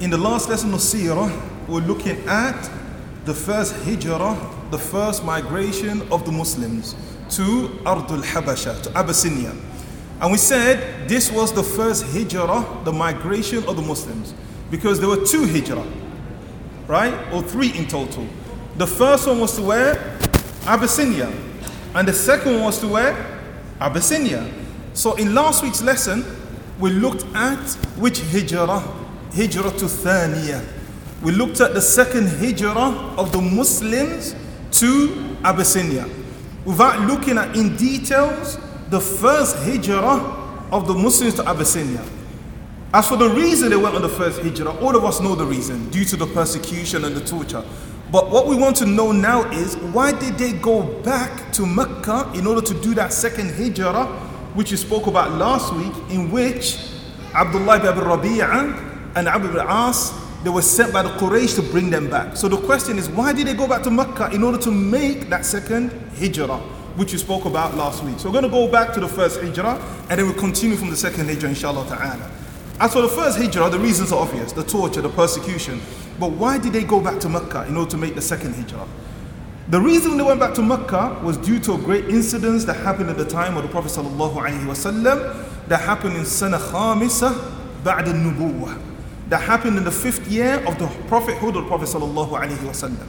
In the last lesson of Sirah, we're looking at the first hijrah, the first migration of the Muslims to Ardul Habasha, to Abyssinia. And we said this was the first hijrah, the migration of the Muslims, because there were two hijrah, right? Or three in total. The first one was to where? Abyssinia. And the second one was to where? Abyssinia. So in last week's lesson, we looked at which hijrah? Hijrah to Thaniya. We looked at the second hijrah of the Muslims to Abyssinia. Without looking at in details the first hijrah of the Muslims to Abyssinia. As for the reason they went on the first hijrah, all of us know the reason due to the persecution and the torture. But what we want to know now is why did they go back to Mecca in order to do that second hijrah, which we spoke about last week, in which Abdullah ibn Rabi'ah and Amr ibn As they were sent by the Quraysh to bring them back. So the question is, why did they go back to Mecca in order to make that second hijrah, which we spoke about last week? So we're going to go back to the first hijrah and then we'll continue from the second hijrah, inshallah ta'ala. As for the first hijrah, the reasons are obvious the torture, the persecution. But why did they go back to Mecca in order to make the second hijrah? The reason they went back to Mecca was due to a great incident that happened at the time of the Prophet that happened in Sana Khamisa Ba'd al-Nubuwah that happened in the fifth year of the prophethood of the Prophet sallallahu alaihi wasallam.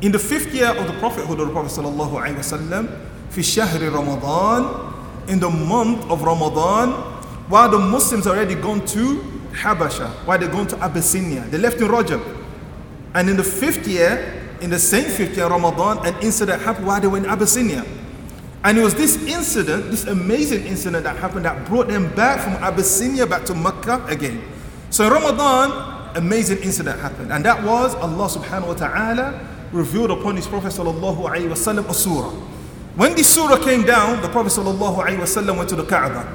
In the fifth year of the prophethood of the Prophet sallallahu alaihi wasallam, fi shahri Ramadan, in the month of Ramadan, while the Muslims already gone to Habasha, while they gone to Abyssinia, they left in Rajab. And in the fifth year, in the same fifth year Ramadan, an incident happened while they were in Abyssinia. And it was this incident, this amazing incident that happened that brought them back from Abyssinia back to Mecca again. So in Ramadan, amazing incident happened. And that was Allah subhanahu wa ta'ala revealed upon his Prophet sallallahu alayhi wa sallam a surah. When this surah came down, the Prophet sallallahu alayhi wa sallam went to the Kaaba.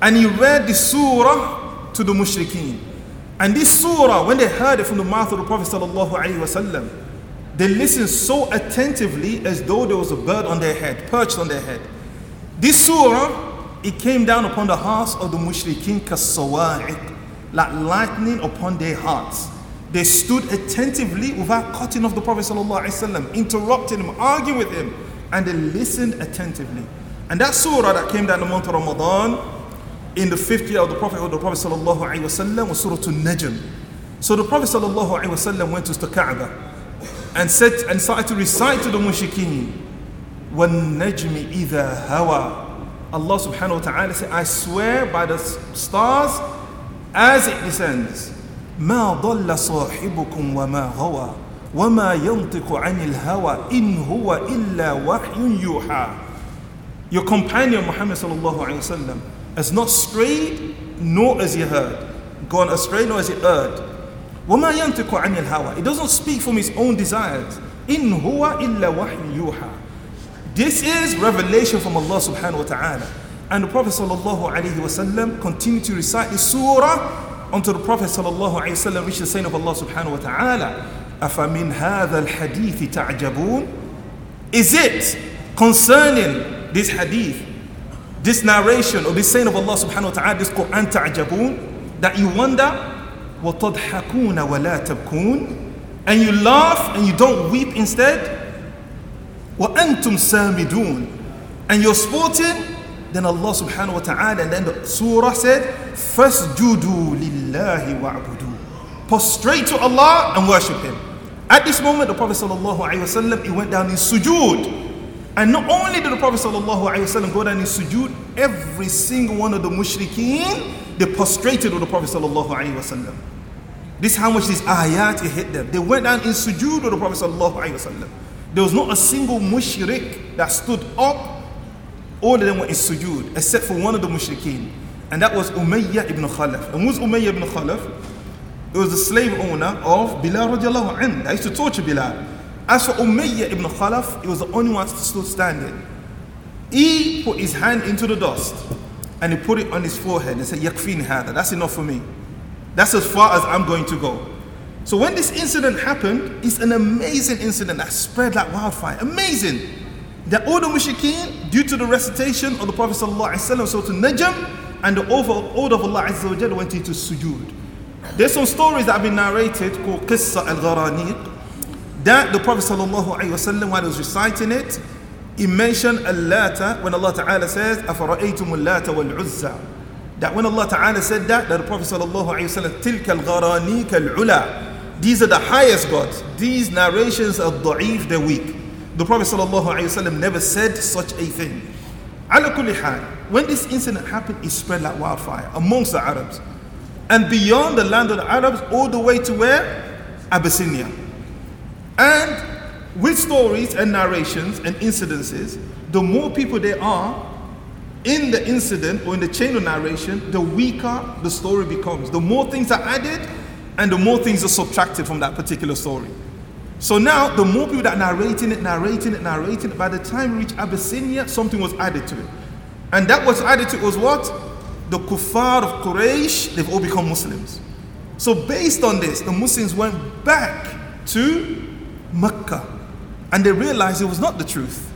And he read the surah to the mushrikeen. And this surah, when they heard it from the mouth of the Prophet sallallahu alayhi wa sallam, they listened so attentively as though there was a bird on their head, perched on their head. This surah, it came down upon the hearts of the mushrikeen kasawa'iq like lightning upon their hearts. They stood attentively without cutting off the Prophet ﷺ, interrupting him, arguing with him, and they listened attentively. And that surah that came down the month of Ramadan in the fifth year of the Prophet of the Prophet ﷺ was Surah An-Najm. So the Prophet ﷺ went to the Kaaba and said and started to recite to the mushrikeen, وَالنَّجْمِ إِذَا هَوَى Allah subhanahu wa ta'ala said, I swear by the stars as it descends ما ضل صاحبكم وما غوى وما ينطق عن الهوى إن هو إلا وحي يوحى Your companion Muhammad sallallahu alayhi wasallam has not strayed nor has he heard gone astray nor has he erred وما ينطق عن الهوى He doesn't speak from his own desires إن هو إلا وحي يوحى This is revelation from Allah subhanahu wa ta'ala And the Prophet ﷺ continued to recite the surah until the Prophet ﷺ reached the saying of Allah subhanahu wa ta'ala. أَفَمِنْ هَذَا الْحَدِيثِ تَعْجَبُونَ Is it concerning this hadith, this narration or this saying of Allah subhanahu wa ta'ala, this Quran ta'jabun, that you wonder, وَتَضْحَكُونَ وَلَا تَبْكُونَ And you laugh and you don't weep instead? وَأَنْتُمْ سَامِدُونَ And you're sporting then Allah subhanahu wa ta'ala, and then the surah said, Fasjudu lillahi wa'budu. Prostrate to Allah and worship Him. At this moment, the Prophet sallallahu alayhi wasallam, he went down in sujood. And not only did the Prophet sallallahu alayhi wasallam go down in sujood, every single one of the mushrikeen, they prostrated with the Prophet sallallahu alayhi wasallam. This is how much these ayat hit them. They went down in sujood with the Prophet sallallahu alayhi wasallam. There was not a single mushrik that stood up all of them were in sujood except for one of the mushrikeen. And that was Umayyah ibn Khalaf. And who's Umayyah ibn Khalaf? It was the slave owner of Bilal radiallahu anhu. I used to torture Bilal. As for Umayyah ibn Khalaf, he was the only one still standing. He put his hand into the dust and he put it on his forehead and said, Yakfin hada, that's enough for me. That's as far as I'm going to go. So when this incident happened, it's an amazing incident that spread like wildfire. Amazing that all the mushrikeen, due to the recitation of the Prophet ﷺ, so to Najm, and the order of Allah Azza wa went into sujood. There's some stories that have been narrated called Qissa al-Gharaniq that the Prophet sallallahu alaihi wasallam while he was reciting it, he mentioned al-Lata when Allah Ta'ala says, أَفَرَأَيْتُمُ اللَّاتَ وَالْعُزَّى That when Allah Ta'ala said that, that the Prophet sallallahu alaihi wasallam, تِلْكَ الْغَرَانِيكَ الْعُلَى These are the highest gods. These narrations are da'if, they're weak. The Prophet wasallam never said such a thing. When this incident happened, it spread like wildfire amongst the Arabs. And beyond the land of the Arabs, all the way to where? Abyssinia. And with stories and narrations and incidences, the more people there are in the incident or in the chain of narration, the weaker the story becomes. The more things are added and the more things are subtracted from that particular story. So now, the more people that narrating it, narrating it, narrating it, by the time we reach Abyssinia, something was added to it. And that was added to it was what? The kuffar of Quraysh, they've all become Muslims. So based on this, the Muslims went back to Mecca and they realized it was not the truth.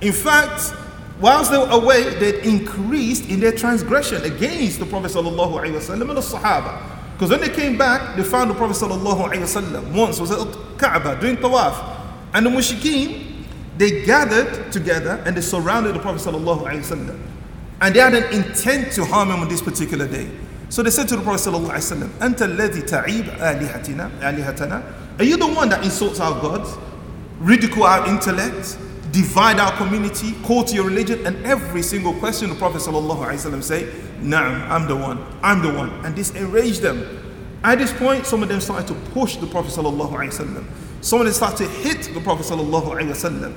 In fact, whilst they were away, they'd increased in their transgression against the Prophet ﷺ and the Sahaba. Because when they came back, they found the Prophet ﷺ once was at Kaaba doing tawaf. And the mushrikeen, they gathered together and they surrounded the Prophet ﷺ. And they had an intent to harm him on this particular day. So they said to the Prophet ﷺ, أنت الذي تعيب آلهتنا آلهتنا Are you the one that insults our gods? ridicule our intellect, divide our community, call to your religion, and every single question the Prophet ﷺ say, Naam, I'm the one, I'm the one. And this enraged them. At this point, some of them started to push the Prophet ﷺ. Some of them started to hit the Prophet ﷺ.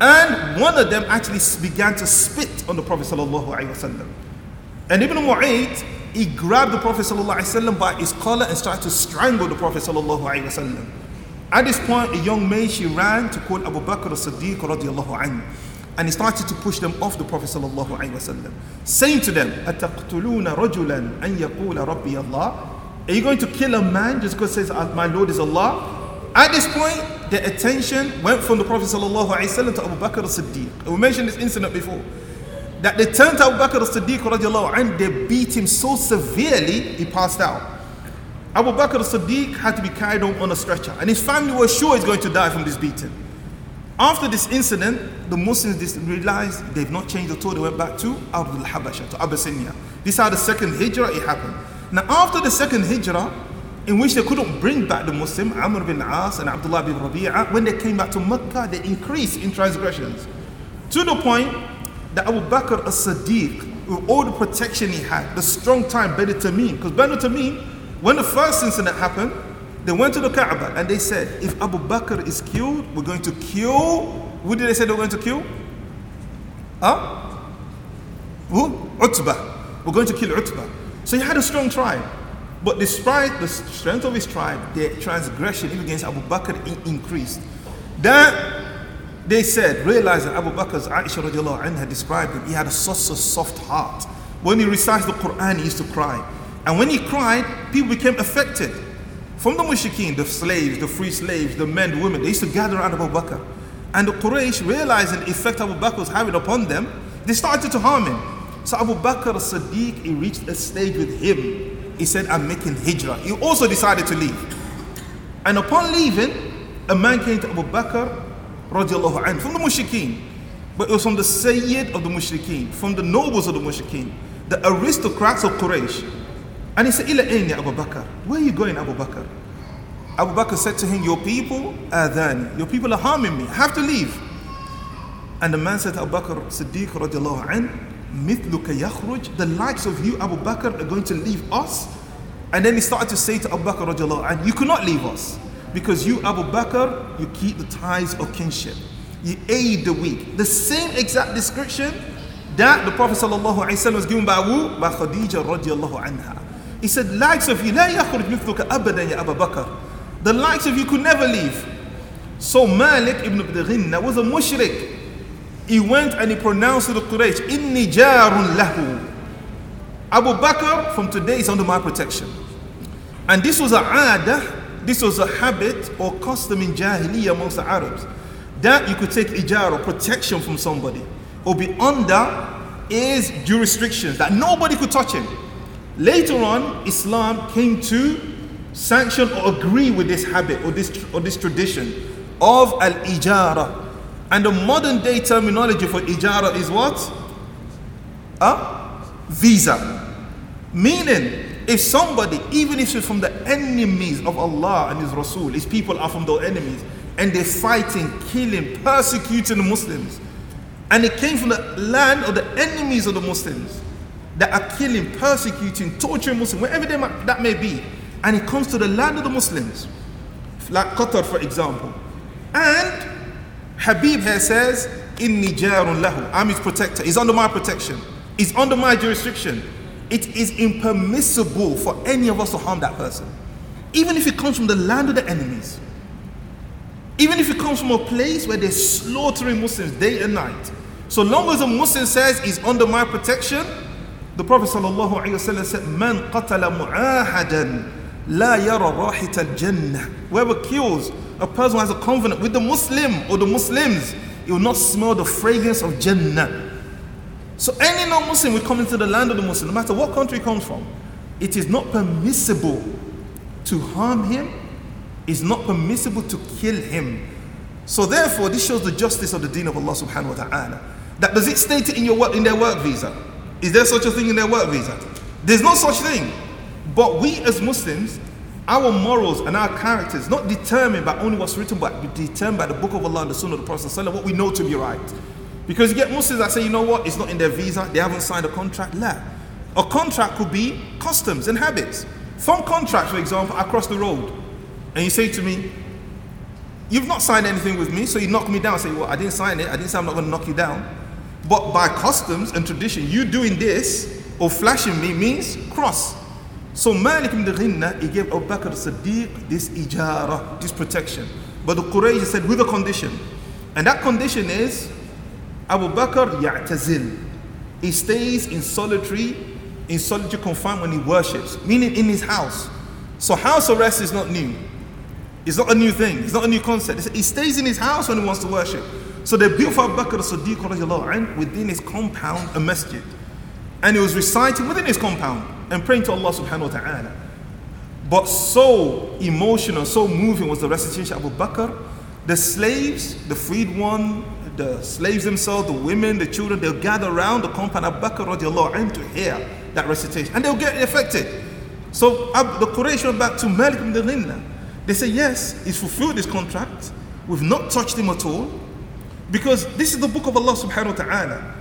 And one of them actually began to spit on the Prophet ﷺ. And Ibn Mu'ayt, he grabbed the Prophet ﷺ by his collar and started to strangle the Prophet ﷺ. At this point, a young maid, she ran to call Abu Bakr as-Siddiq radiallahu anhu. And he started to push them off the Prophet sallallahu alaihi wasallam, saying to them, أَتَقْتُلُونَ رَجُلًا أَن يَقُولَ رَبِّيَ اللَّهِ Are you going to kill a man just because he says, my Lord is Allah? At this point, the attention went from the Prophet sallallahu alaihi wasallam to Abu Bakr as-Siddiq. We mentioned this incident before. That they turned to Abu Bakr as-Siddiq radiallahu anhu, they beat him so severely, he passed out. Abu Bakr as-Siddiq had to be carried home on a stretcher, and his family were sure he's going to die from this beating. After this incident, the Muslims realized they've not changed at all. They went back to Ardul Habasha, to Abyssinia. This is how the second hijrah it happened. Now, after the second hijrah, in which they couldn't bring back the Muslim, Amr bin As and Abdullah bin Rabi'ah, when they came back to Mecca, they increased in transgressions. To the point that Abu Bakr as-Siddiq, with all the protection he had, the strong time, Banu Tamim, because Banu Tamim when the first incident happened, they went to the Kaaba and they said, if Abu Bakr is killed, we're going to kill. Who did they say they were going to kill? Huh? Who? Utbah. We're going to kill Utbah. So he had a strong tribe. But despite the strength of his tribe, their transgression even against Abu Bakr increased. That they said, realizing Abu Bakr's Aisha radiallahu anha described him, he had a such a soft heart. When he recites the Quran, he used to cry. And when he cried, people became affected. From the mushrikeen, the slaves, the free slaves, the men, the women, they used to gather around Abu Bakr. And the Quraysh, realizing the effect Abu Bakr was having upon them, they started to harm him. So Abu Bakr as-Siddiq, he reached a stage with him. He said, I'm making hijrah. He also decided to leave. And upon leaving, a man came to Abu Bakr radiallahu anhu, from the mushrikeen. But it was from the Sayyid of the mushrikeen, from the nobles of the mushrikeen, the aristocrats of Quraysh. And he said, Ila ayn Abu Bakr? Where are you going, Abu Bakr? Abu Bakr said to him, Your people adhan. Your people are harming me. I have to leave. And the man said to Abu Bakr Siddiq radiallahu an, Mithluka yakhruj. The likes of you, Abu Bakr, are going to leave us. And then he started to say to Abu Bakr radiallahu an, You cannot leave us. Because you, Abu Bakr, you keep the ties of kinship. You aid the weak. The same exact description that the Prophet ﷺ was given by Abu By Khadija radiallahu anha. He said, likes of you, لا يخرج مثلك أبدا يا أبا بكر. The likes of you could never leave. So Malik ibn Abdughinna was a mushrik. He went and he pronounced to the Quraysh, Inni jarun lahu. Abu Bakr from today is under my protection. And this was a adah, this was a habit or custom in Jahiliyyah amongst the Arabs. That you could take ijar or protection from somebody or be under is jurisdictions that nobody could touch him. Later on, Islam came to sanction or agree with this habit or this or this tradition of al-ijara. And the modern day terminology for ijara is what? A visa. Meaning, if somebody, even if it's from the enemies of Allah and His Rasul, His people are from the enemies, and they're fighting, killing, persecuting the Muslims, and it came from the land of the enemies of the Muslims that are killing, persecuting, torturing Muslims, wherever they might, that may be, and it comes to the land of the Muslims, like Qatar, for example, and Habib here says, Inni jarun lahu, I'm his protector, he's under my protection, he's under my jurisdiction. It is impermissible for any of us to harm that person. Even if it comes from the land of the enemies. Even if it comes from a place where they're slaughtering Muslims day and night. So long as a Muslim says he's under my protection, the Prophet ﷺ said, Man la yara al-jannah. Whoever kills a person who has a covenant with the Muslim or the Muslims, he will not smell the fragrance of Jannah. So any non-Muslim will come into the land of the Muslim, no matter what country he comes from. It is not permissible to harm him. It's not permissible to kill him. So therefore, this shows the justice of the deen of Allah subhanahu wa ta'ala. That does it state it in your work in their work visa? Is there such a thing in their work visa? There's no such thing. But we as Muslims, our morals and our characters not determined by only what's written, but determined by the book of Allah and the Sunnah of the Prophet, what we know to be right. Because you get Muslims that say, you know what, it's not in their visa, they haven't signed a contract. La. A contract could be customs and habits. Some contracts, for example, across the road, and you say to me, You've not signed anything with me, so you knock me down. Say, Well, I didn't sign it, I didn't say I'm not going to knock you down. But by customs and tradition, you doing this or flashing me means cross. So Malik ibn Ghinna, he gave Abu Bakr Siddiq this ijara, this protection. But the Quraysh said with a condition. And that condition is Abu Bakr ya'tazil. He stays in solitary, in solitary confinement when he worships, meaning in his house. So house arrest is not new. It's not a new thing. It's not a new concept. He stays in his house when he wants to worship. So they built for Abu Bakr as-Siddiq within his compound a masjid. And he was reciting within his compound and praying to Allah subhanahu wa ta'ala. But so emotional, so moving was the recitation of Abu Bakr. The slaves, the freed one, the slaves themselves, the women, the children, they'll gather around the compound of Abu Bakr to hear that recitation and they'll get affected. So the Quraysh went back to Malik ibn Ghinna. They say, yes, he's fulfilled his contract. We've not touched him at all. Because this is the book of Allah subhanahu wa ta'ala.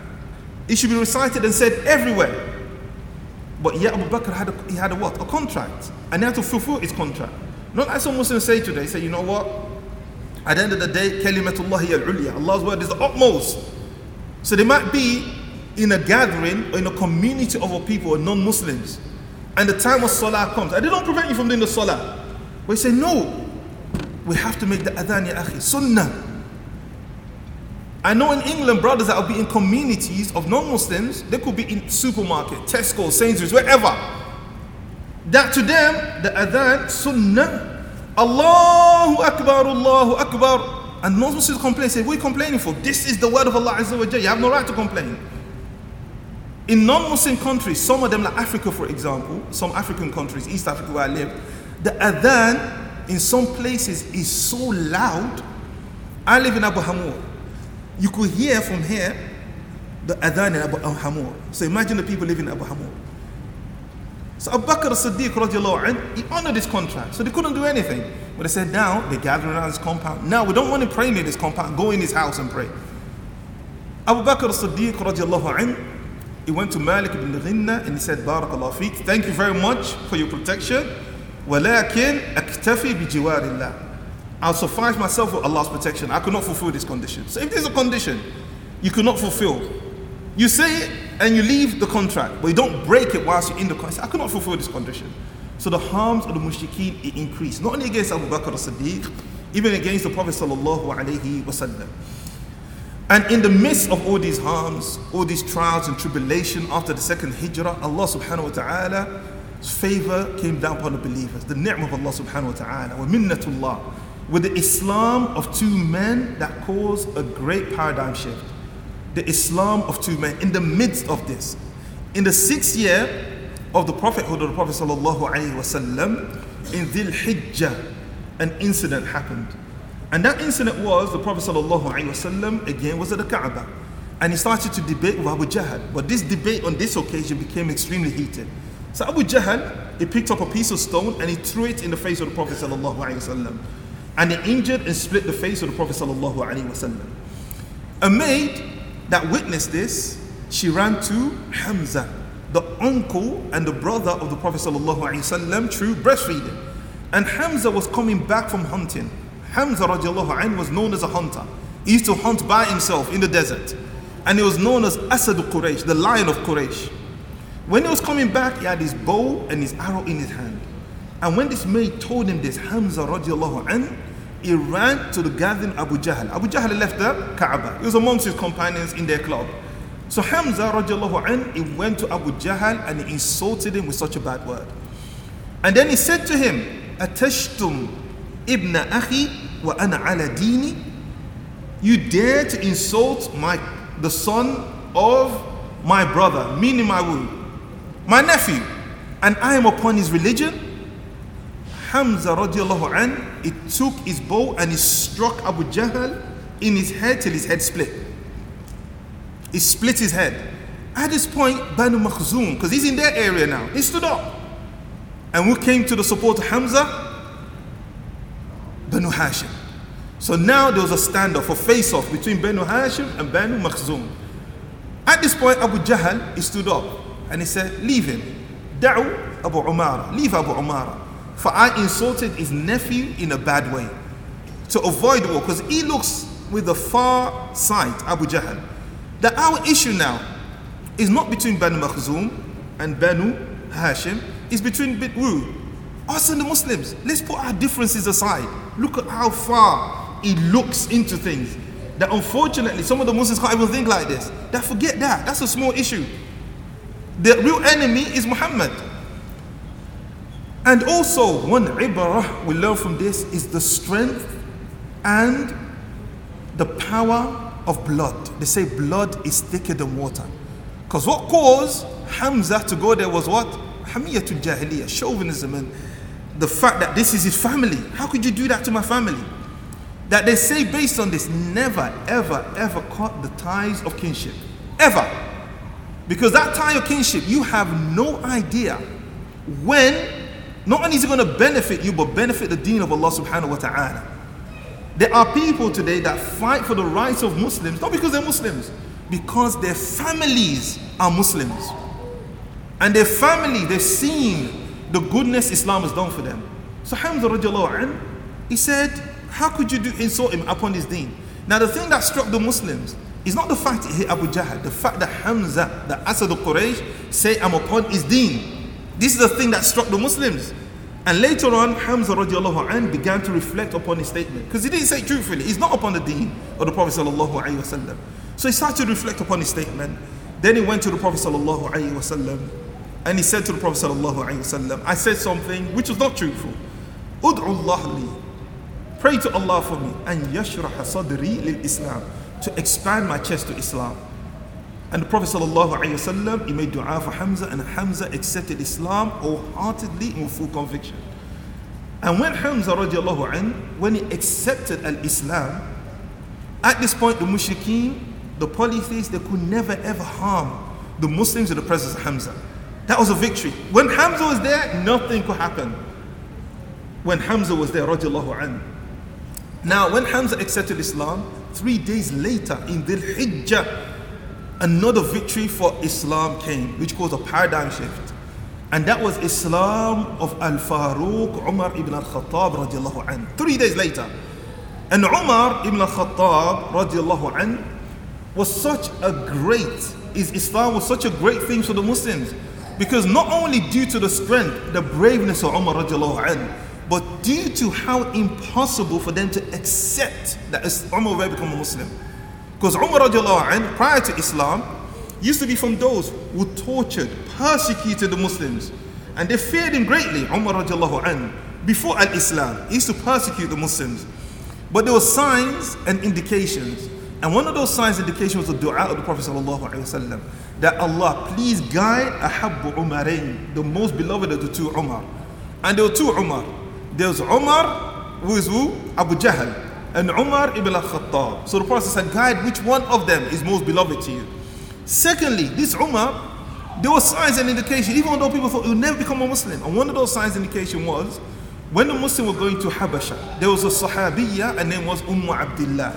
It should be recited and said everywhere. But yet Abu Bakr had a, he had a what? A contract. And he had to fulfill his contract. Not as some Muslims say today, say, you know what? At the end of the day, kalimatullah al-ulya. Allah's word is the utmost. So they might be in a gathering or in a community of people, non-Muslims, and the time of salah comes, and they don't prevent you from doing the salah. But you say, no, we have to make the adhan ya akhi, sunnah. I know in England, brothers that will be in communities of non-Muslims, they could be in supermarket, Tesco, Sainsbury's, wherever. That to them, the adhan, sunnah, Allahu Akbar, Allahu Akbar. And most Muslims complain, say, what are you complaining for? This is the word of Allah Azza wa You have no right to complain. In non-Muslim countries, some of them like Africa for example, some African countries, East Africa where I live, the adhan in some places is so loud. I live in Abu Hamur You could hear from here the adhan in Abu Hamur. So imagine the people living in Abu Hamur. So Abu Bakr as-Siddiq radiallahu he honored his contract. So they couldn't do anything. But they said, now they gathered around his compound. Now we don't want to pray in his compound. Go in his house and pray. Abu Bakr as-Siddiq radiallahu he went to Malik ibn Ghinna and he said, Barakallah fiqh, thank you very much for your protection. ولكن أكتفي بجوار الله. I'll suffice myself with Allah's protection. I could not fulfill this condition. So if there's a condition you could not fulfill, you say it and you leave the contract, but you don't break it whilst you're in the contract. I cannot fulfill this condition. So the harms of the mushrikeen it increased, not only against Abu Bakr as-Siddiq, even against the Prophet sallallahu alaihi wasallam. And in the midst of all these harms, all these trials and tribulation after the second hijrah, Allah subhanahu wa ta'ala's favor came down upon the believers. The ni'mah of Allah subhanahu wa ta'ala, wa minnatullah, with the Islam of two men that caused a great paradigm shift the Islam of two men in the midst of this. In the sixth year of the prophethood of the Prophet sallallahu wasallam, in Dhil Hijjah, an incident happened. And that incident was the Prophet ﷺ again was at the Kaaba. And he started to debate with Abu Jahl. But this debate on this occasion became extremely heated. So Abu Jahl, he picked up a piece of stone and he threw it in the face of the Prophet ﷺ. And he injured and split the face of the Prophet ﷺ. A maid that witnessed this, she ran to Hamza, the uncle and the brother of the Prophet sallallahu alaihi ﷺ through breastfeeding. And Hamza was coming back from hunting. Hamza radiallahu anh was known as a hunter. He used to hunt by himself in the desert. And he was known as Asad Quraysh, the lion of Quraysh. When he was coming back, he had his bow and his arrow in his hand. And when this maid told him this, Hamza radiallahu anh, he ran to the gathering Abu Jahl. Abu Jahl left the Kaaba. He was amongst his companions in their club. So Hamza radiallahu anh, he went to Abu Jahl and he insulted him with such a bad word. And then he said to him, Atashtum ibn akhi wa ana ala dini? You dare to insult my the son of my brother, meaning my womb, my nephew, and I am upon his religion? Hamza radiallahu an, he took his bow and he struck Abu Jahl in his head till his head split. He split his head. At this point, Banu Makhzum, because he's in their area now, he stood up. And who came to the support of Hamza? Banu Hashim. So now there was a standoff, a face-off between Banu Hashim and Banu Makhzum. At this point, Abu Jahl, he stood up and he said, leave him. Da'u Abu Umara. Leave Abu Umara. For I insulted his nephew in a bad way. To avoid war, because he looks with the far sight, Abu Jahl. That our issue now is not between Banu Makhzum and Banu Hashim, it's between Bitwu, us and the Muslims. Let's put our differences aside. Look at how far he looks into things. That unfortunately, some of the Muslims can't even think like this. That forget that. That's a small issue. The real enemy is Muhammad. And also, one ibarah we learn from this is the strength and the power of blood. They say blood is thicker than water. Because what caused Hamza to go there was what? Hamiyatul Jahiliyyah, chauvinism, and the fact that this is his family. How could you do that to my family? That they say based on this, never, ever, ever cut the ties of kinship. Ever. Because that tie of kinship, you have no idea when not only is it going to benefit you, but benefit the deen of Allah subhanahu wa ta'ala. There are people today that fight for the rights of Muslims, not because they're Muslims, because their families are Muslims. And their family, they've seen the goodness Islam has done for them. So Hamza radiallahu he said, how could you do insult him upon his deen? Now the thing that struck the Muslims is not the fact he hit Abu Jahl, the fact that Hamza, the Asad of Quraysh, say I'm upon his deen. This is the thing that struck the Muslims. And later on, Hamza radiallahu anh began to reflect upon his statement. Because he didn't say truthfully, he's not upon the deen of the Prophet sallallahu alayhi wasallam. So he started to reflect upon his statement. Then he went to the Prophet sallallahu alayhi wasallam and he said to the Prophet sallallahu alayhi wasallam, I said something which was not truthful. Ud'u Allah li. Pray to Allah for me. And yashrah sadri lil Islam. To expand my chest to Islam. And the Prophet ﷺ, he made dua for Hamza, and Hamza accepted Islam wholeheartedly and with full conviction. And when Hamza radiallahu when he accepted al-Islam, at this point the mushrikeen, the polytheists, they could never ever harm the Muslims in the presence of Hamza. That was a victory. When Hamza was there, nothing could happen. When Hamza was there, radiallahu. Now, when Hamza accepted Islam, three days later in Dhul Hijjah, another victory for Islam came, which caused a paradigm shift. And that was Islam of Al Faruq Umar ibn al Khattab radiallahu. Three days later. And Umar ibn al Khattab was such a great, is Islam was such a great thing for the Muslims. Because not only due to the strength, the braveness of Umar but due to how impossible for them to accept that Umar will become a Muslim. Because Umar radiallahu prior to Islam, used to be from those who tortured, persecuted the Muslims. And they feared him greatly, Umar radiallahu before al-Islam. He used to persecute the Muslims. But there were signs and indications. And one of those signs and indications was the dua of the Prophet sallallahu that Allah, please guide Ahabbu Umarain, the most beloved of the two Umar. And there were two Umar. There was Umar, who is who? Abu Jahl, and Umar ibn al-Khattab. So the Prophet said, guide which one of them is most beloved to you. Secondly, this Umar, there were signs and indication, even though people thought he would never become a Muslim. And one of those signs and indication was when the Muslims were going to Habasha, there was a Sahabiya, and name was Umm Abdullah.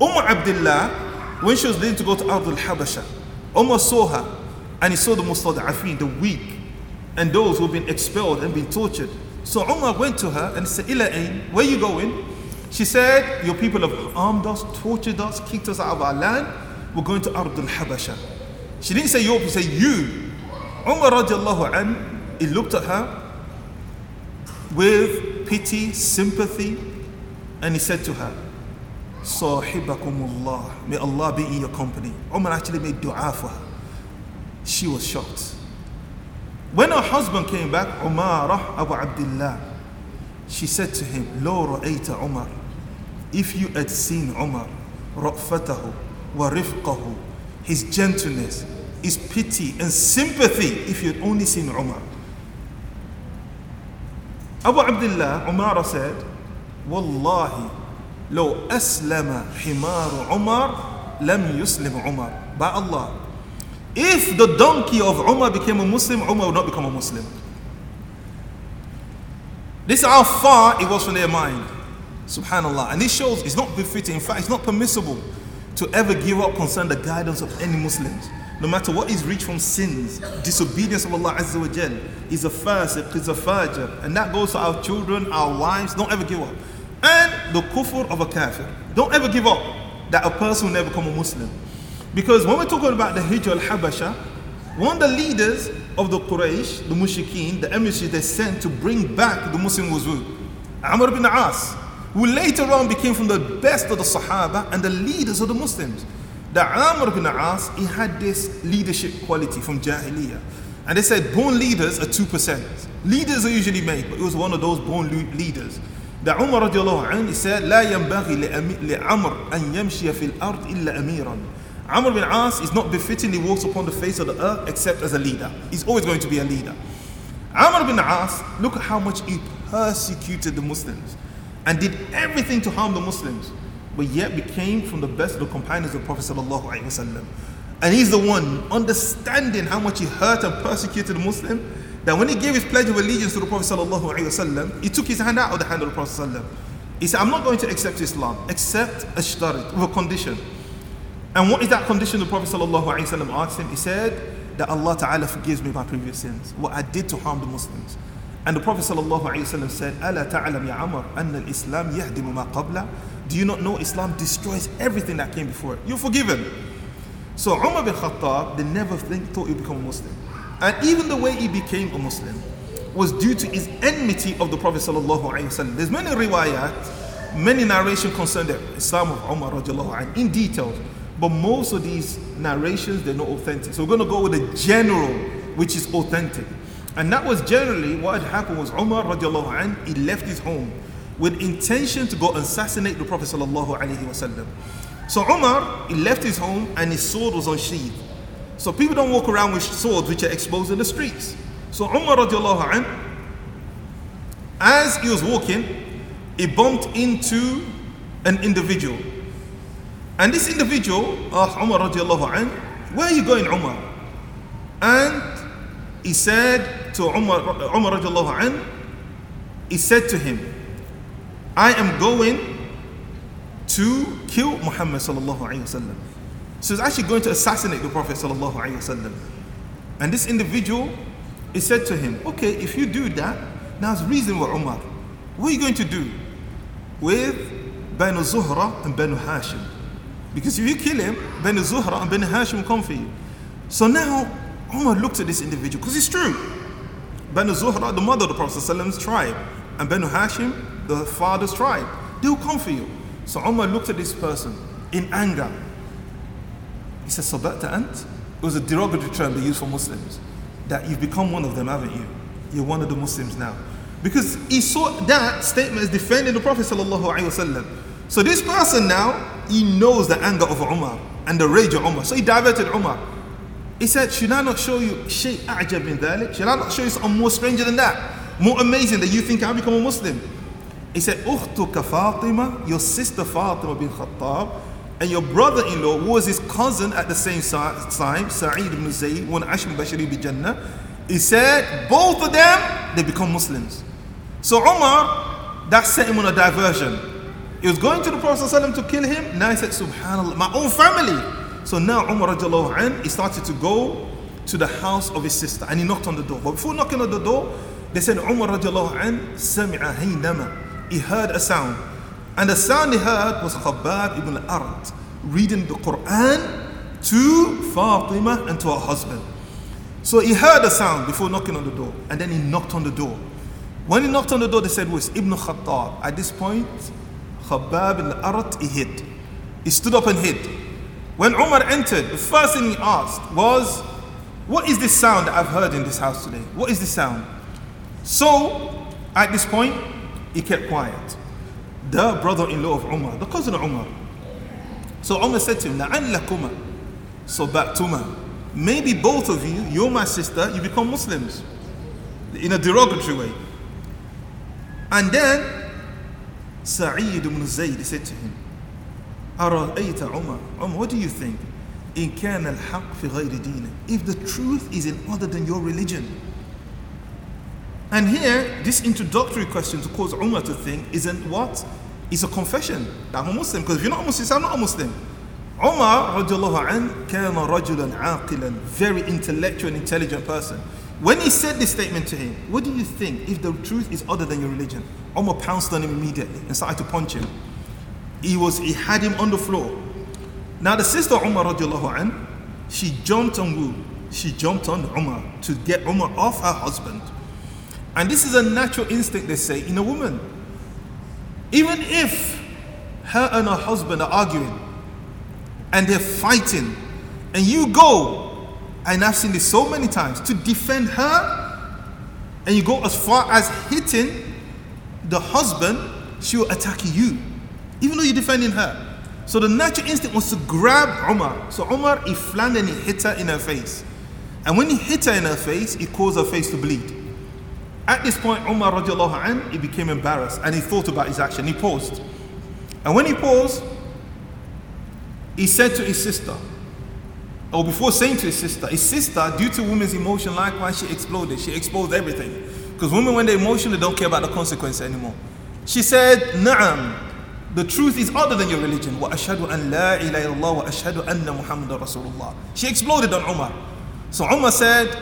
Umm Abdullah, when she was leaving to go to Ardul Habasha, Umar saw her and he saw the Mustada'afin, the weak, and those who have been expelled and been tortured. So Umar went to her and said, "Ila'in, where are you going? She said, Your people have harmed us, tortured us, kicked us out of our land. We're going to Ardul Habasha. She didn't say people, she said you. Umar radiallahu an, he looked at her with pity, sympathy, and he said to her, Sahibakumullah, may Allah be in your company. Umar actually made dua for her. She was shocked. When her husband came back, Umarah Abu Abdullah, she said to him, Lo ra'ayta Umar, if you had seen Umar, ra'fatahu wa rifqahu, his gentleness, his pity and sympathy, if you had only seen Umar. Abu Abdullah, Umar said, Wallahi, لو أسلم حمار عمر لم يسلم عمر by Allah if the donkey of Umar became a Muslim Umar would not become a Muslim this is how far it was from their mind. Subhanallah. And this shows it's not befitting. In fact it's not permissible to ever give up concerning the guidance of any Muslims. No matter what is reached from sins disobedience of Allah Azza wa Jal is a fasiq is a fajr. And that goes to our children our wives. Don't ever give up. And the kufr of a kafir. Don't ever give up that a person will never become a Muslim. Because when we're talking about the Hijr al-Habasha, one of the leaders of the Quraysh, the Mushrikeen, the emissaries they sent to bring back the Muslim was who? Amr ibn As, who later on became from the best of the Sahaba and the leaders of the Muslims. The Amr ibn As, he had this leadership quality from Jahiliyyah. And they said born leaders are 2%. Leaders are usually made, but it was one of those born leaders. ده عمر رضي الله عنه said لا ينبغي لعمر أن يمشي في الأرض إلا أميرا Amr bin As is not befitting he walks upon the face of the earth except as a leader. He's always going to be a leader. Amr bin As, look at how much he persecuted the Muslims and did everything to harm the Muslims, but yet became from the best of the companions of the Prophet. And he's the one understanding how much he hurt and persecuted the Muslim that when he gave his pledge of allegiance to the Prophet he took his hand out of the hand of the Prophet. He said, I'm not going to accept Islam except ashtarit, with a condition. And what is that condition the Prophet ﷺ asked him? He said that Allah Ta'ala forgives me my previous sins, what I did to harm the Muslims. And the Prophet ﷺ said, أَلَا تَعْلَمْ يَا عَمَرْ أَنَّ الْإِسْلَامِ يَهْدِمُ مَا قَبْلَ Do you not know Islam destroys everything that came before it? You're forgiven. So Umar bin Khattab, they never think, thought he'd become a Muslim. And even the way he became a Muslim was due to his enmity of the Prophet ﷺ. There's many riwayat, many narration concerning the Islam of Umar anh, in detail. But most of these narrations, they're not authentic. So we're going to go with a general, which is authentic. And that was generally what had happened was Umar radiallahu anh, he left his home with intention to go assassinate the Prophet sallallahu alaihi wasallam. So Umar, he left his home and his sword was unsheathed. So people don't walk around with swords which are exposed in the streets. So Umar radiallahu anh, as he was walking, he bumped into an individual. And this individual asked Umar radiallahu anh, where are you going Umar? And he said to Umar, uh, Umar radiallahu anh, he said to him, I am going to kill Muhammad sallallahu alayhi wa sallam. So he's actually going to assassinate the Prophet sallallahu And this individual, he said to him, okay, if you do that, now it's reasonable, Umar. What are you going to do with Banu Zuhra and Banu Hashim? Because if you kill him, Banu Zuhra and Banu Hashim will come for you. So now Umar looked at this individual, because it's true. Banu Zuhra, the mother of the Prophet's tribe, and Banu Hashim, the father's tribe, they will come for you. So Umar looked at this person in anger he says, Sabata ant? It was a derogatory term they used for Muslims. That you've become one of them, haven't you? You're one of the Muslims now. Because he saw that statement as defending the Prophet. So this person now, he knows the anger of Umar and the rage of Umar. So he diverted Umar. He said, Should I not show you shay a'jab in dhalik? Should I not show you something more stranger than that? more amazing that you think I become a Muslim? He said, Ukhtuka Fatima, your sister Fatima bin Khattab, and your brother-in-law who was his cousin at the same time, Sa'id ibn Zayd, one Ashim Bashari bi Jannah. He said, both of them, they become Muslims. So Umar, that set him on a diversion. He was going to the Prophet ﷺ to kill him. Now he said, Subhanallah, my own family. So now Umar an, he started to go to the house of his sister and he knocked on the door. But before knocking on the door, they said Umar an, sami'a haynama he heard a sound. And the sound he heard was Khabbab ibn al-Arat reading the Quran to Fatima and to her husband. So he heard a sound before knocking on the door, and then he knocked on the door. When he knocked on the door, they said, was Ibn Khattab. At this point, Khabbab ibn al-Arat, he hid. He stood up and hid. When Umar entered, the first thing he asked was, What is this sound that I've heard in this house today? What is this sound? So, at this point, he kept quiet. The brother-in-law of Umar, the cousin of Umar. So Umar said to him, لَعَلَّكُمَا صَبَعْتُمَا Maybe both of you, you're my sister, you become Muslims. In a derogatory way. And then Sa'id ibn Zayd said to him, أرأيت عمر Umar, what do you think? إن كان الحق في غير دينه If the truth is in other than your religion, and here, this introductory question to cause Umar to think isn't what? It's a confession that I'm a Muslim. Because if you're not a Muslim, I'm not a Muslim. Umar radiallahu an, كان رجلا عاقلا, very intellectual and intelligent person. When he said this statement to him, what do you think if the truth is other than your religion? Umar pounced on him immediately and started to punch him. He was he had him on the floor. Now the sister Umar an, she jumped on who? She jumped on Umar to get Umar off her husband. And this is a natural instinct, they say, in a woman. Even if her and her husband are arguing and they're fighting, and you go, and I've seen this so many times, to defend her, and you go as far as hitting the husband, she will attack you, even though you're defending her. So the natural instinct was to grab Umar. So Umar, he flung and he hit her in her face. And when he hit her in her face, he caused her face to bleed. At this point, Umar radiallahu anh, he became embarrassed and he thought about his action. He paused. And when he paused, he said to his sister, or before saying to his sister, his sister, due to women's emotion, likewise, she exploded. She exposed everything. Because women, when they're emotional, they don't care about the consequence anymore. She said, Na'am, the truth is other than your religion. Wa ashadu an la ilaha illallah wa ashadu anna Muhammad Rasulullah. She exploded on Umar. So Umar said,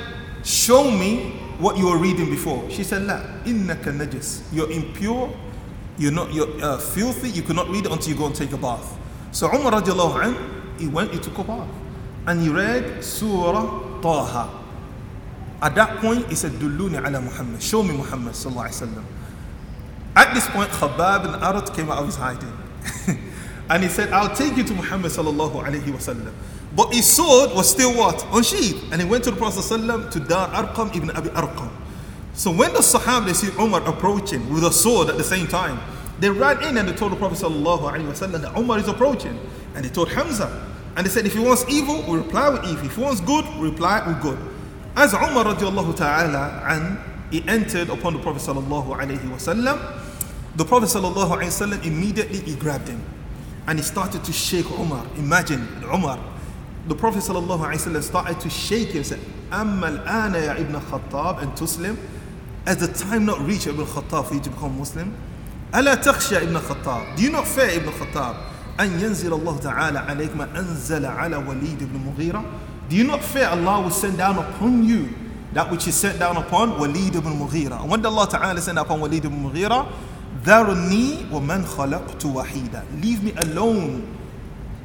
Show me what you were reading before. She said, La, innaka najis. You're impure, you're not you're uh, filthy, you cannot read it until you go and take a bath. So Umar radiallahu anh, he went, he took a bath. And he read Surah Taha. At that point, he said, Dulluni ala Muhammad. Show me Muhammad. At this point, Khabbab and Arat came out of his hiding. and he said, I'll take you to Muhammad. But his sword was still what? Unsheathed. And he went to the Prophet to Dar Arqam ibn Abi Arqam. So when the Sahaba they see Umar approaching with a sword at the same time, they ran in and they told the Prophet that Umar is approaching. And they told Hamza. And they said, if he wants evil, we reply with evil. If he wants good, we reply with good. As Umar radiallahu ta'ala and he entered upon the Prophet sallallahu alayhi wasallam, the Prophet sallallahu alayhi wasallam immediately he grabbed him and he started to shake Umar. Imagine Umar. The Prophet sallallahu alayhi wasallam started to shake him, said, "Amma al-ana ya ibn Khattab and Tuslim, as the time not reached Ibn Khattab for you to become Muslim? Ala takhsha Ibn Khattab? Do you not fear Ibn Khattab? أن ينزل الله تعالى عليك ما أنزل على وليد ibn Mughira? Do you not fear Allah will send down upon you that which is sent down upon Walid ibn Mughira? And did Allah Ta'ala send upon Walid ibn Mughira? ذَرْنِي وَمَنْ خَلَقْتُ وَحِيدًا Leave me alone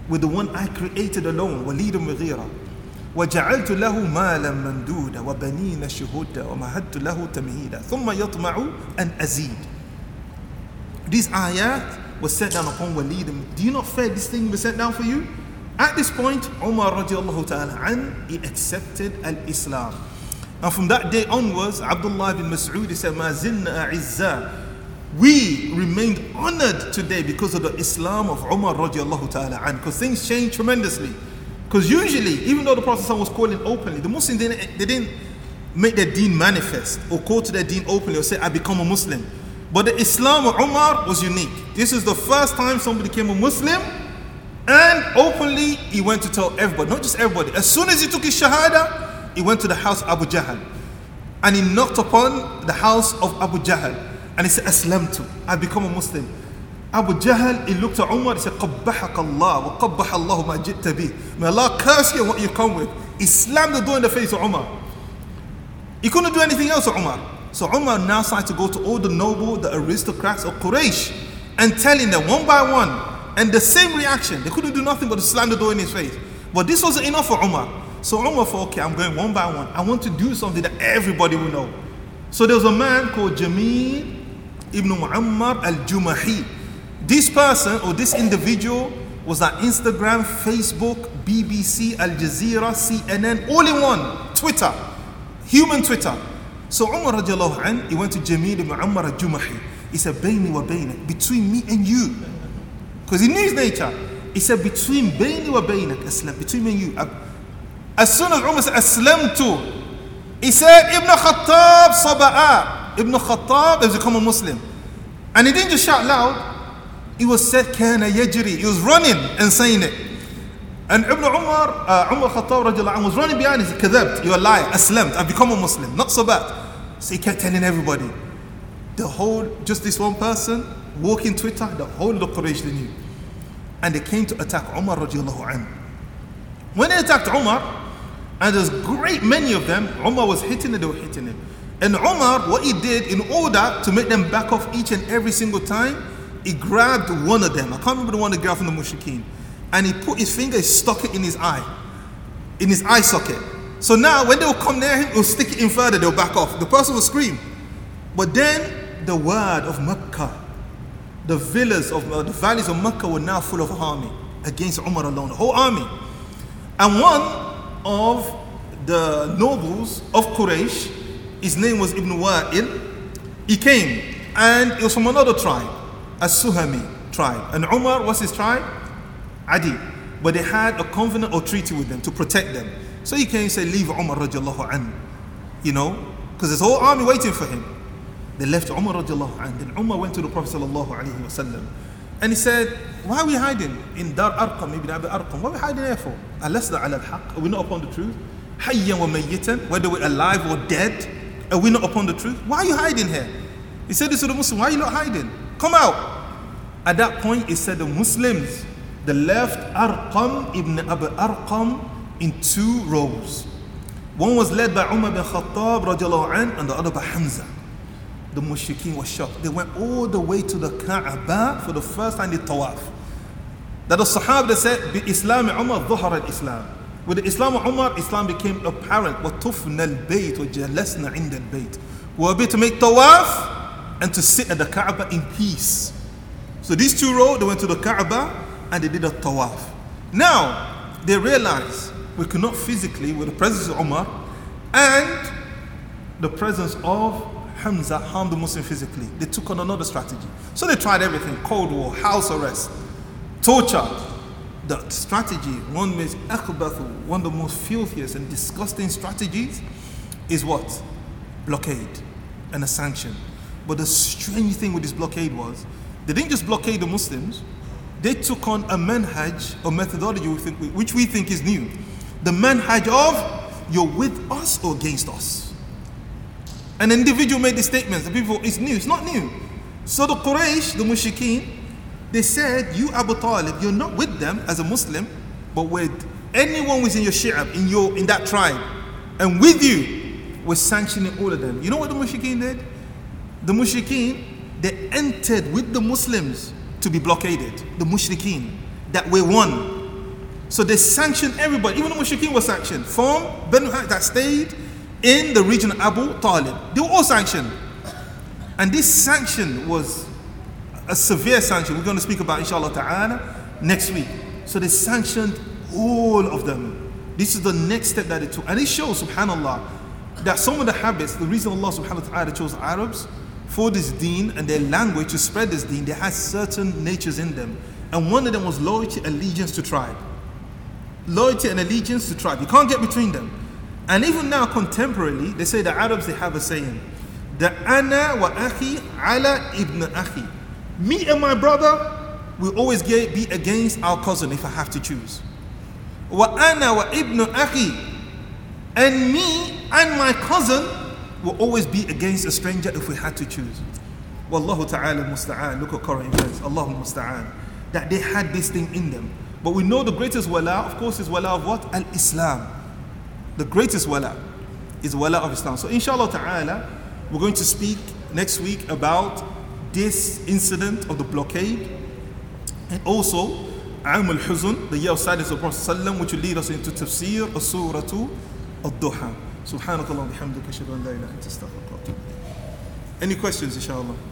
with the one I created alone, Walid Mughira. وجعلت له مالا ممدودا وبنين شهودا ومهدت له تمهيدا ثم يطمع أن أزيد These ayat was sent down upon Walid do you not fear this thing was sent down for you? At this point, Umar radiallahu ta'ala an, he accepted al-Islam. And from that day onwards, Abdullah bin Mas'ud said, Ma. We remained honored today because of the Islam of Umar radiallahu ta'ala an, because things changed tremendously. Because usually, even though the Prophet was calling openly, the Muslims, didn't, they didn't make their deen manifest or call to their deen openly or say, I become a Muslim. But the Islam of Umar was unique. This is the first time somebody became a Muslim and openly he went to tell everybody, not just everybody. As soon as he took his Shahada, he went to the house of Abu Jahl and he knocked upon the house of Abu Jahl and he said, Aslamtu, I become a Muslim. Abu Jahl, he looked at Umar, he said, Allah wa qabbaha Allah ma jitta bih. May Allah curse you on what you come with. He slammed the door in the face of Umar. He couldn't do anything else to Umar. So Umar now started to go to all the noble, the aristocrats of Quraysh and telling them one by one. And the same reaction. They couldn't do nothing but to slam the door in his face. But this wasn't enough for Umar. So Umar thought, okay, I'm going one by one. I want to do something that everybody will know. So there was a man called Jamil ibn Muammar al-Jumahi. This person or this individual was on Instagram, Facebook, BBC, Al Jazeera, CNN, all in one, Twitter, human Twitter. So Umar radiallahu an, he went to Jamil ibn Umar al-Jumahi. He said, Bayni wa between me and you. Because he knew his nature. He said, between Bayni wa Aslam, between me and you. As soon as Umar said, Aslamtu, he said, Ibn Khattab saba'a. Ibn Khattab become a Muslim. And he didn't just shout loud, he was said, Kana yajri. He was running and saying it. And Ibn Umar, uh, Umar Khattab was running behind. He said, Kadhabt, you're a liar. Aslamt, I've become a Muslim. Not so bad. So he kept telling everybody. The whole, just this one person, walking Twitter, the whole of Quraysh they knew. And they came to attack Umar radiallahu anhu. When they attacked Umar, and there's great many of them, Umar was hitting it, they were hitting him. And Umar, what he did in order to make them back off each and every single time, he grabbed one of them. I can't remember the one that grabbed from the mushrikeen and he put his finger, he stuck it in his eye, in his eye socket. So now when they will come near him, he'll stick it in further, they'll back off. The person will scream. But then the word of Mecca, the villas of uh, the valleys of Mecca were now full of army against Umar alone, the whole army. And one of the nobles of Quraysh, his name was Ibn Wa'il, he came and he was from another tribe, a Suhami tribe. And Umar was his tribe? Adi. But they had a covenant or treaty with them to protect them. So he came and said, Leave Umar radiallahu an. You know, because his whole army waiting for him. They left Umar radiallahu an. Then Umar went to the Prophet sallallahu alayhi wasallam. And he said, Why are we hiding in Dar Arqam, Ibn Abi Arqam? What are we hiding there for? Alasna ala al-haq? Are we not upon the truth? Hayyan wa mayyitan? Whether we're alive or dead? Are we not upon the truth? Why are you hiding here? He said this to the Muslim, why are you not hiding? Come out. At that point, he said the Muslims they left Arqam ibn Abu Arqam in two rows. One was led by Umar bin Khattab radiallahu and the other by Hamza. The mushrikeen were shocked. They went all the way to the Kaaba for the first time in Tawaf. That the Sahaba said, Bi Islam Umar ظهر Islam. With the Islam of Umar, Islam became apparent. وَطُفْنَا الْبَيْتِ وَجَلَسْنَا عِنْدَ الْبَيْتِ We were able to make Tawaf and to sit at the Kaaba in peace. So these two roads, they went to the Kaaba and they did a tawaf. Now, they realized we could not physically, with the presence of Umar and the presence of Hamza, harm the Muslim physically. They took on another strategy. So they tried everything Cold War, house arrest, torture. The strategy, one most one of the most filthiest and disgusting strategies, is what? Blockade and a sanction. But the strange thing with this blockade was they didn't just blockade the Muslims, they took on a manhaj or methodology which we think is new. The manhaj of you're with us or against us. An individual made the statements, the people, it's new, it's not new. So the Quraysh, the Mushrikeen, they said, You Abu Talib, you're not with them as a Muslim, but with anyone who's in your shi'ab, in your in that tribe, and with you, we're sanctioning all of them. You know what the Mushrikeen did? The Mushrikeen, they entered with the Muslims to be blockaded, the mushrikeen, that we won. So they sanctioned everybody, even the mushrikeen were sanctioned from Banu that stayed in the region of Abu Talib. They were all sanctioned. And this sanction was a severe sanction. We're going to speak about inshallah ta'ala next week. So they sanctioned all of them. This is the next step that they took. And it shows, subhanAllah, that some of the habits, the reason Allah subhanahu wa ta'ala chose Arabs for this deen and their language to spread this deen, they had certain natures in them. And one of them was loyalty, allegiance to tribe. Loyalty and allegiance to tribe. You can't get between them. And even now, contemporarily, they say the Arabs they have a saying, the ana wa akhi ala ibn akhi. Me and my brother will always get, be against our cousin if I have to choose. Wa ana wa ibn akhi. And me and my cousin will always be against a stranger if we had to choose. Wallahu ta'ala musta'an. Look at current events. Allahu musta'an. That they had this thing in them. But we know the greatest wala, of course, is wala of what? Al Islam. The greatest wala is wala of Islam. So, inshallah ta'ala, we're going to speak next week about this incident of the blockade and also Am al Huzun, the year of silence of Prophet, which will lead us into tafsir of Surah Al-Duha. سبحانك اللهم وبحمدك اشهد ان لا اله الا انت استغفرك Any questions inshallah